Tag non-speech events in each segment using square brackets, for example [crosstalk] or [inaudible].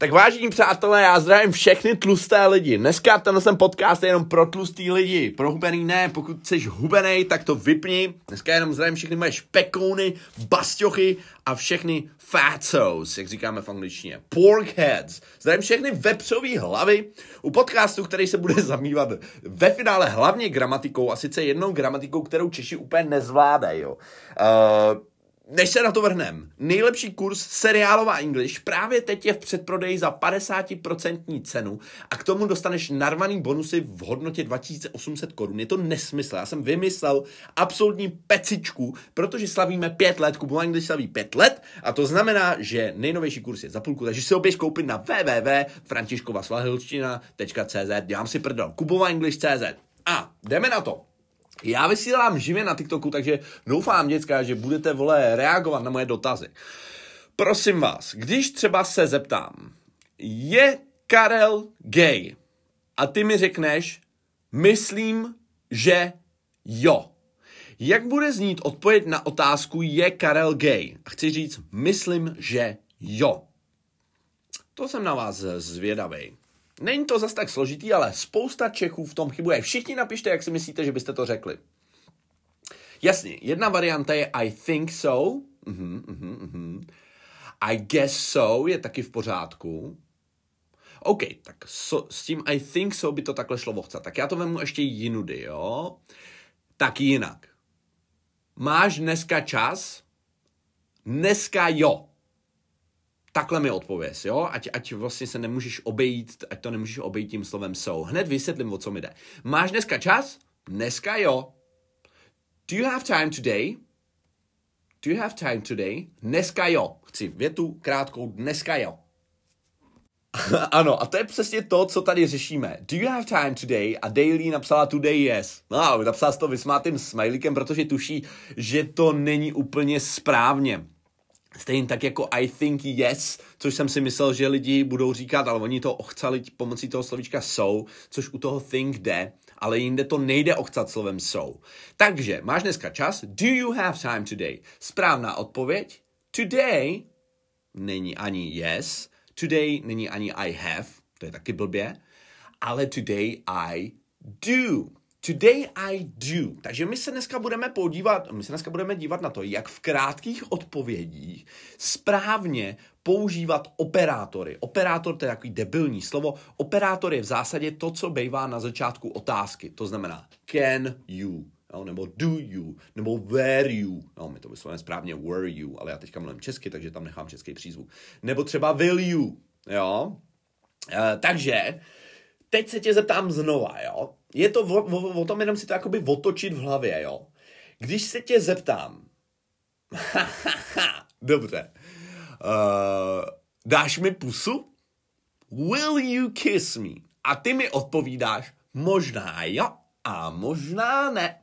Tak vážení přátelé, já zdravím všechny tlusté lidi. Dneska tenhle jsem podcast je jenom pro tlustý lidi. Pro hubený ne, pokud jsi hubený, tak to vypni. Dneska jenom zdravím všechny moje špekouny, basťochy a všechny fatsos, jak říkáme v angličtině. Porkheads. Zdravím všechny vepřový hlavy u podcastu, který se bude [laughs] zamývat ve finále hlavně gramatikou a sice jednou gramatikou, kterou Češi úplně nezvládají. Uh, než se na to vrhnem, nejlepší kurz seriálová English právě teď je v předprodeji za 50% cenu a k tomu dostaneš narvaný bonusy v hodnotě 2800 korun. Je to nesmysl. Já jsem vymyslel absolutní pecičku, protože slavíme 5 let, Kubu English slaví 5 let a to znamená, že nejnovější kurz je za půlku, takže si ho běž koupit na www.františkovasvahilština.cz Dělám si prdel. Kubovaenglish.cz A jdeme na to. Já vysílám živě na TikToku, takže doufám, děcka, že budete, vole, reagovat na moje dotazy. Prosím vás, když třeba se zeptám, je Karel gay? A ty mi řekneš, myslím, že jo. Jak bude znít odpověď na otázku, je Karel gay? A chci říct, myslím, že jo. To jsem na vás zvědavý. Není to zas tak složitý, ale spousta Čechů v tom chybuje. Všichni napište, jak si myslíte, že byste to řekli. Jasně, jedna varianta je I think so. Uh-huh, uh-huh, uh-huh. I guess so je taky v pořádku. OK, tak so, s tím I think so by to takhle šlo vohcat. Tak já to vemu ještě jinudy, jo? Tak jinak. Máš dneska čas? Dneska jo takhle mi odpověz, jo? Ať, ať vlastně se nemůžeš obejít, ať to nemůžeš obejít tím slovem so. Hned vysvětlím, o co mi jde. Máš dneska čas? Dneska jo. Do you have time today? Do you have time today? Dneska jo. Chci větu krátkou, dneska jo. [laughs] ano, a to je přesně to, co tady řešíme. Do you have time today? A Daily napsala today yes. No, napsala s to vysmátým smajlíkem, protože tuší, že to není úplně správně. Stejně tak jako I think yes, což jsem si myslel, že lidi budou říkat, ale oni to ochcali pomocí toho slovíčka so, což u toho think jde, ale jinde to nejde ochcat slovem so. Takže, máš dneska čas? Do you have time today? Správná odpověď? Today není ani yes, today není ani I have, to je taky blbě, ale today I do. Today I do. Takže my se dneska budeme podívat, my se dneska budeme dívat na to, jak v krátkých odpovědích správně používat operátory. Operátor to je takový debilní slovo. Operátor je v zásadě to, co bývá na začátku otázky. To znamená can you, jo, nebo do you, nebo where you. No, my to vyslovíme správně were you, ale já teďka mluvím česky, takže tam nechám český přízvuk. Nebo třeba will you, jo. E, takže teď se tě zeptám znova, jo je to o, o, o tom jenom si to jakoby otočit v hlavě, jo. Když se tě zeptám, [laughs] dobře, uh, dáš mi pusu? Will you kiss me? A ty mi odpovídáš, možná jo a možná ne.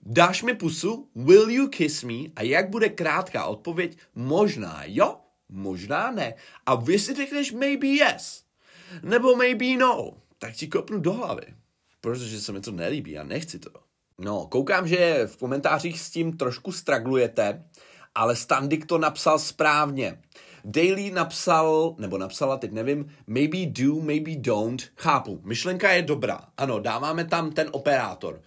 Dáš mi pusu? Will you kiss me? A jak bude krátká odpověď? Možná jo, možná ne. A vy si řekneš maybe yes, nebo maybe no, tak ti kopnu do hlavy protože se mi to nelíbí a nechci to. No, koukám, že v komentářích s tím trošku straglujete, ale Standik to napsal správně. Daily napsal, nebo napsala, teď nevím, maybe do, maybe don't. Chápu, myšlenka je dobrá. Ano, dáváme tam ten operátor.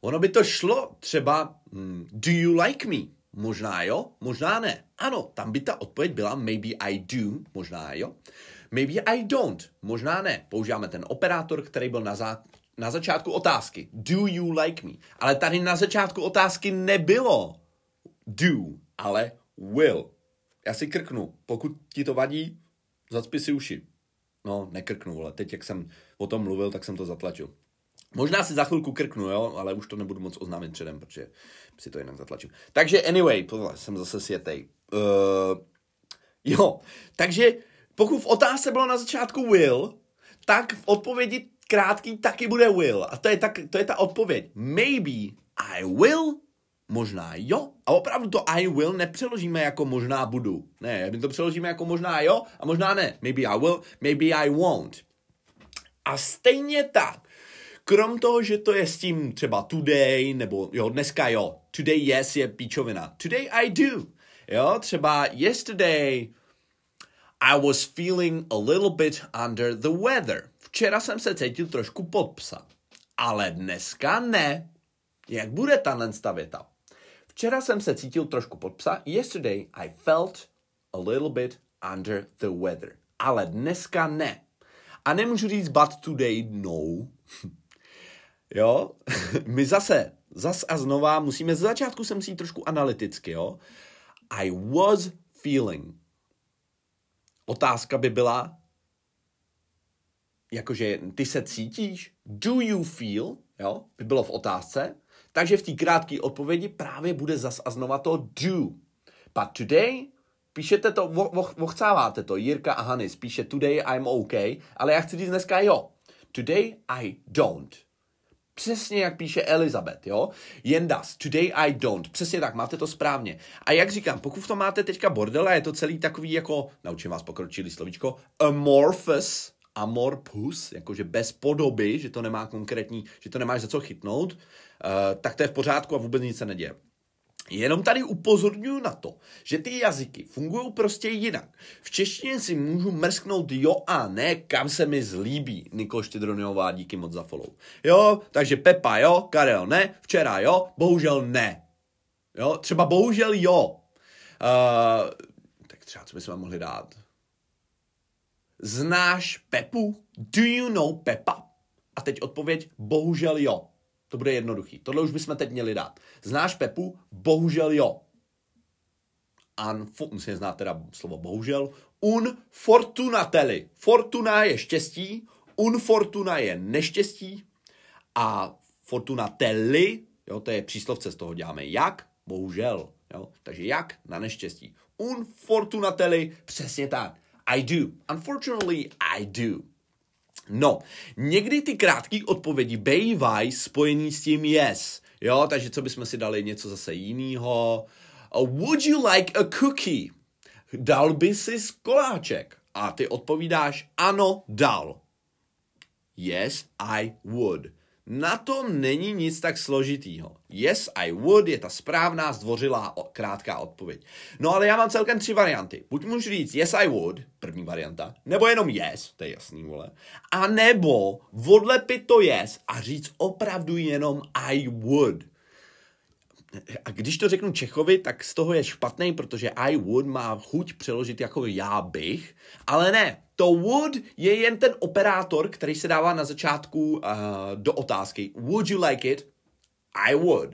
Ono by to šlo třeba, hmm, do you like me? Možná jo, možná ne. Ano, tam by ta odpověď byla maybe I do, možná jo. Maybe I don't, možná ne. Používáme ten operátor, který byl na, zá, na začátku otázky. Do you like me? Ale tady na začátku otázky nebylo do, ale will. Já si krknu. Pokud ti to vadí, zacpi si uši. No, nekrknu, ale teď, jak jsem o tom mluvil, tak jsem to zatlačil. Možná si za chvilku krknu, jo, ale už to nebudu moc oznámit předem, protože si to jinak zatlačím. Takže anyway, tohle jsem zase světej. Uh, jo, takže pokud v otázce bylo na začátku will, tak v odpovědi krátký taky bude will. A to je, tak, to je ta odpověď. Maybe I will, možná jo. A opravdu to I will nepřeložíme jako možná budu. Ne, my to přeložíme jako možná jo a možná ne. Maybe I will, maybe I won't. A stejně tak, krom toho, že to je s tím třeba today, nebo jo, dneska jo, today yes je píčovina. Today I do. Jo, třeba yesterday I was feeling a little bit under the weather. Včera jsem se cítil trošku pod psa. Ale dneska ne. Jak bude tahle věta? Včera jsem se cítil trošku pod psa. Yesterday I felt a little bit under the weather. Ale dneska ne. A nemůžu říct but today no. [laughs] jo? [laughs] My zase, zas a znova musíme, z začátku jsem si trošku analyticky, jo? I was feeling. Otázka by byla, jakože ty se cítíš, do you feel, jo, by bylo v otázce, takže v té krátké odpovědi právě bude zas a znova to do. But today, píšete to, vochcáváte to, Jirka a Hanis píše today I'm okay, ale já chci říct dneska jo. Today I don't. Přesně jak píše Elizabeth, jo? Jen das. Today I don't. Přesně tak, máte to správně. A jak říkám, pokud v tom máte teďka bordel a je to celý takový jako, naučím vás pokročilý slovíčko, amorphous, amorphous, jakože bez podoby, že to nemá konkrétní, že to nemáš za co chytnout, uh, tak to je v pořádku a vůbec nic se neděje. Jenom tady upozorňuji na to, že ty jazyky fungují prostě jinak. V češtině si můžu mrsknout jo a ne, kam se mi zlíbí. Nikol Štědroniová, díky moc za follow. Jo, takže Pepa jo, Karel ne, včera jo, bohužel ne. Jo, třeba bohužel jo. Uh, tak třeba co bychom mohli dát? Znáš Pepu? Do you know Pepa? A teď odpověď, bohužel jo. To bude jednoduchý. Tohle už bychom teď měli dát. Znáš Pepu? Bohužel jo. Unfo- musím znát teda slovo bohužel. Un fortunateli. Fortuna je štěstí, un fortuna je neštěstí a fortunateli, jo, to je příslovce, z toho děláme jak, bohužel. Jo? Takže jak na neštěstí. Un fortunateli, přesně tak. I do. Unfortunately, I do. No, někdy ty krátké odpovědi bývají spojený s tím yes. Jo, takže co bychom si dali něco zase jiného? Would you like a cookie? Dal by si koláček? A ty odpovídáš ano, dal. Yes, I would. Na tom není nic tak složitýho. Yes, I would je ta správná, zdvořilá, krátká odpověď. No ale já mám celkem tři varianty. Buď můžu říct yes, I would, první varianta, nebo jenom yes, to je jasný, vole. A nebo odlepit to yes a říct opravdu jenom I would. A když to řeknu Čechovi, tak z toho je špatný, protože I would má chuť přeložit jako já bych, ale ne, to would je jen ten operátor, který se dává na začátku uh, do otázky. Would you like it? I would.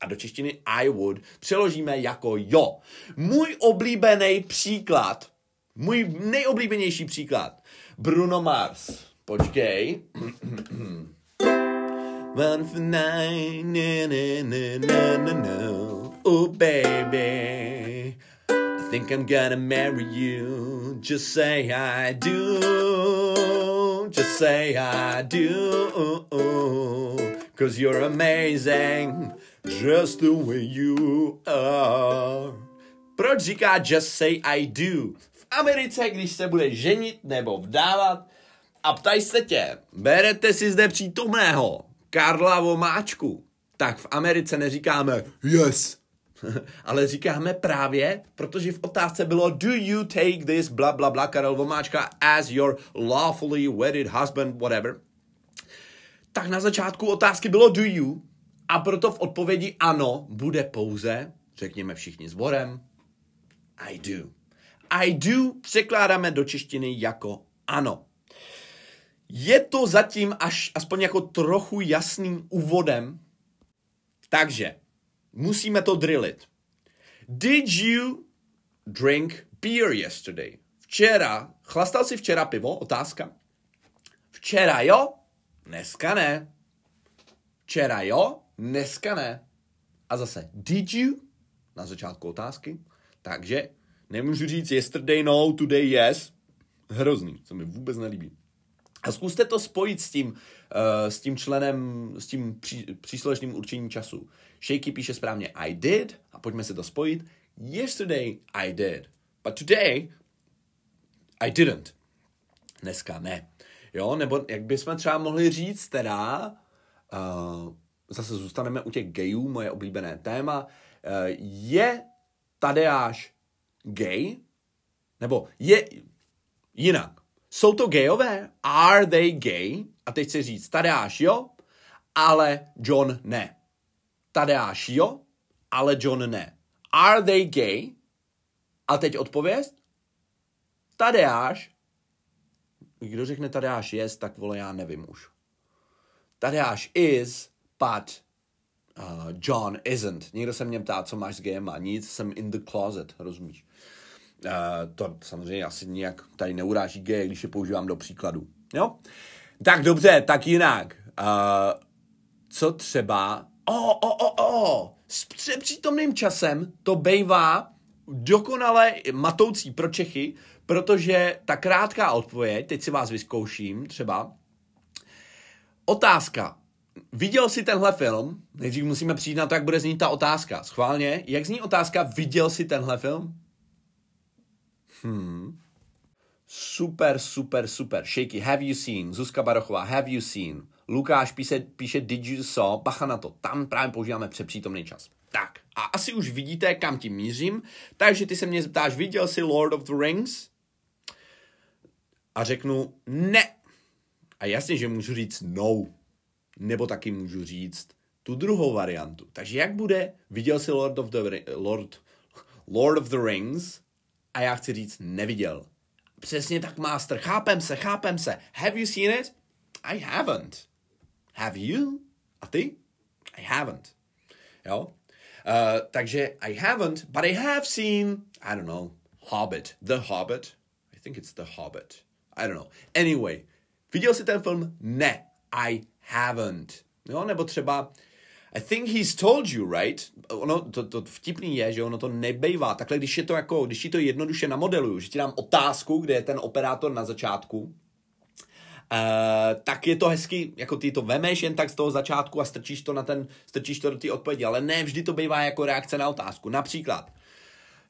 A do češtiny I would přeložíme jako jo. Můj oblíbený příklad, můj nejoblíbenější příklad. Bruno Mars. Počkej. [clears throat] One for nine, na, na, na, na, na, na. Oh baby, I think I'm gonna marry you. Just say I do. Just say I do. Cause you're amazing. Just the way you are. Proč říká just say I do? V Americe, když se bude ženit nebo vdávat a ptají se tě, berete si zde přítomného Karla Vomáčku, tak v Americe neříkáme yes, [laughs] ale říkáme právě, protože v otázce bylo do you take this bla bla bla Karel Vomáčka as your lawfully wedded husband, whatever. Tak na začátku otázky bylo do you a proto v odpovědi ano bude pouze, řekněme všichni sborem, I do. I do překládáme do češtiny jako ano. Je to zatím až aspoň jako trochu jasným úvodem, takže musíme to drillit. Did you drink beer yesterday? Včera, chlastal si včera pivo? Otázka. Včera jo, dneska ne. Včera jo, dneska ne. A zase, did you? Na začátku otázky. Takže nemůžu říct yesterday no, today yes. Hrozný, co mi vůbec nelíbí. A zkuste to spojit s tím, uh, s tím členem, s tím pří, příslušným určením času. Shaky píše správně I did, a pojďme se to spojit. Yesterday I did, but today I didn't. Dneska ne. Jo, nebo jak bychom třeba mohli říct teda, uh, zase zůstaneme u těch gayů, moje oblíbené téma, uh, je Tadeáš gay? Nebo je, Jinak, jsou to gayové? Are they gay? A teď chci říct, Tadeáš jo, ale John ne. Tadeáš jo, ale John ne. Are they gay? A teď odpověď? Tadeáš. Kdo řekne Tadeáš yes, tak vole, já nevím už. Tadeáš is, but uh, John isn't. Někdo se mě ptá, co máš s gayem a nic, jsem in the closet, rozumíš? To samozřejmě asi nějak tady neuráží gay, když je používám do příkladu. Jo? Tak dobře, tak jinak. Uh, co třeba... O, o, o, o, s přepřítomným časem to bejvá dokonale matoucí pro Čechy, protože ta krátká odpověď, teď si vás vyzkouším třeba, otázka, viděl jsi tenhle film? Nejdřív musíme přijít na to, jak bude znít ta otázka. Schválně, jak zní otázka, viděl jsi tenhle film? Hmm. Super, super, super. Shaky, have you seen? Zuzka Barochová, have you seen? Lukáš píše, píše did you saw? Bacha na to. Tam právě používáme přepřítomný čas. Tak, a asi už vidíte, kam tím mířím. Takže ty se mě zeptáš, viděl jsi Lord of the Rings? A řeknu ne. A jasně, že můžu říct no. Nebo taky můžu říct tu druhou variantu. Takže jak bude, viděl jsi Lord of the, Lord, Lord of the Rings? A já chci říct neviděl. Přesně tak, master. Chápem se, chápem se. Have you seen it? I haven't. Have you? A ty? I haven't. Jo? Uh, takže I haven't, but I have seen, I don't know, Hobbit. The Hobbit. I think it's The Hobbit. I don't know. Anyway, viděl jsi ten film? Ne, I haven't. Jo, nebo třeba I think he's told you, right? Ono, to, to vtipný je, že ono to nebejvá. Takhle, když je to jako, když ti to jednoduše namodeluju, že ti dám otázku, kde je ten operátor na začátku, Uh, tak je to hezky, jako ty to vemeš jen tak z toho začátku a strčíš to na ten, strčíš to do té odpovědi, ale ne vždy to bývá jako reakce na otázku. Například,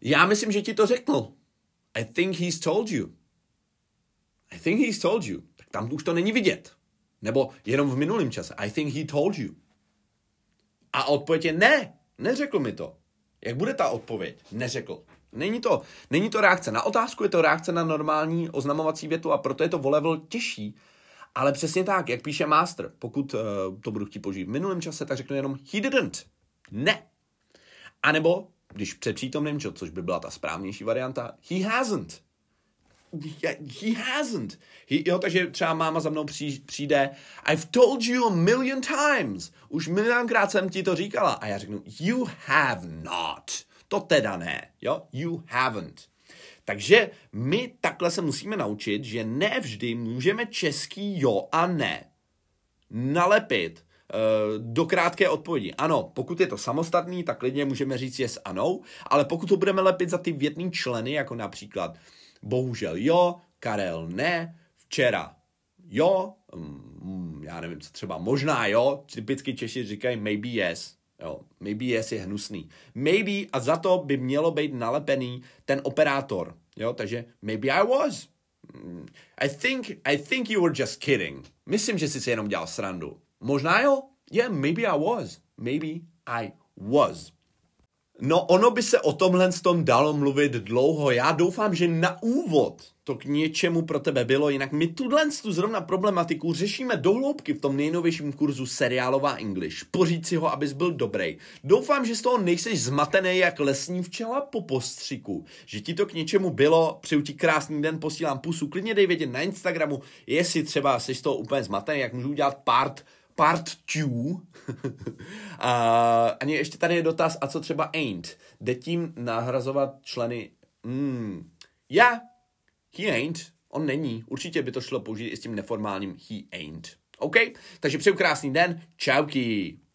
já myslím, že ti to řekl. I think he's told you. I think he's told you. Tak tam už to není vidět. Nebo jenom v minulém čase. I think he told you. A odpověď je ne, neřekl mi to. Jak bude ta odpověď? Neřekl. Není to, není to reakce na otázku, je to reakce na normální oznamovací větu a proto je to o těžší. Ale přesně tak, jak píše master, pokud uh, to budu chtít použít v minulém čase, tak řeknu jenom he didn't. Ne. A nebo, když před přítomným, což by byla ta správnější varianta, he hasn't. He hasn't. He, jo, takže třeba máma za mnou při, přijde, I've told you a million times. Už milionkrát jsem ti to říkala. A já řeknu, you have not. To teda ne, jo? You haven't. Takže my takhle se musíme naučit, že nevždy můžeme český jo a ne nalepit uh, do krátké odpovědi. Ano, pokud je to samostatný, tak klidně můžeme říct yes a no, ale pokud to budeme lepit za ty větný členy, jako například bohužel jo, Karel ne, včera jo, um, já nevím, co třeba možná jo, typicky Češi říkají maybe yes, Jo, maybe yes je hnusný. Maybe a za to by mělo být nalepený ten operátor. Jo, takže maybe I was. Mm, I think, I think you were just kidding. Myslím, že jsi si jenom dělal srandu. Možná jo? Yeah, maybe I was. Maybe I was. No, ono by se o tomhle s tom dalo mluvit dlouho. Já doufám, že na úvod to k něčemu pro tebe bylo, jinak my tuhle tu zrovna problematiku řešíme dohloubky v tom nejnovějším kurzu seriálová English. Poříď si ho, abys byl dobrý. Doufám, že z toho nejseš zmatený jak lesní včela po postřiku. Že ti to k něčemu bylo, přeju ti krásný den, posílám pusu, klidně dej vědět na Instagramu, jestli třeba jsi z toho úplně zmatený, jak můžu udělat part part two. [laughs] a ani ještě tady je dotaz, a co třeba ain't? Jde tím nahrazovat členy mm, yeah, he ain't, on není. Určitě by to šlo použít i s tím neformálním he ain't. OK? Takže přeju krásný den, čauky.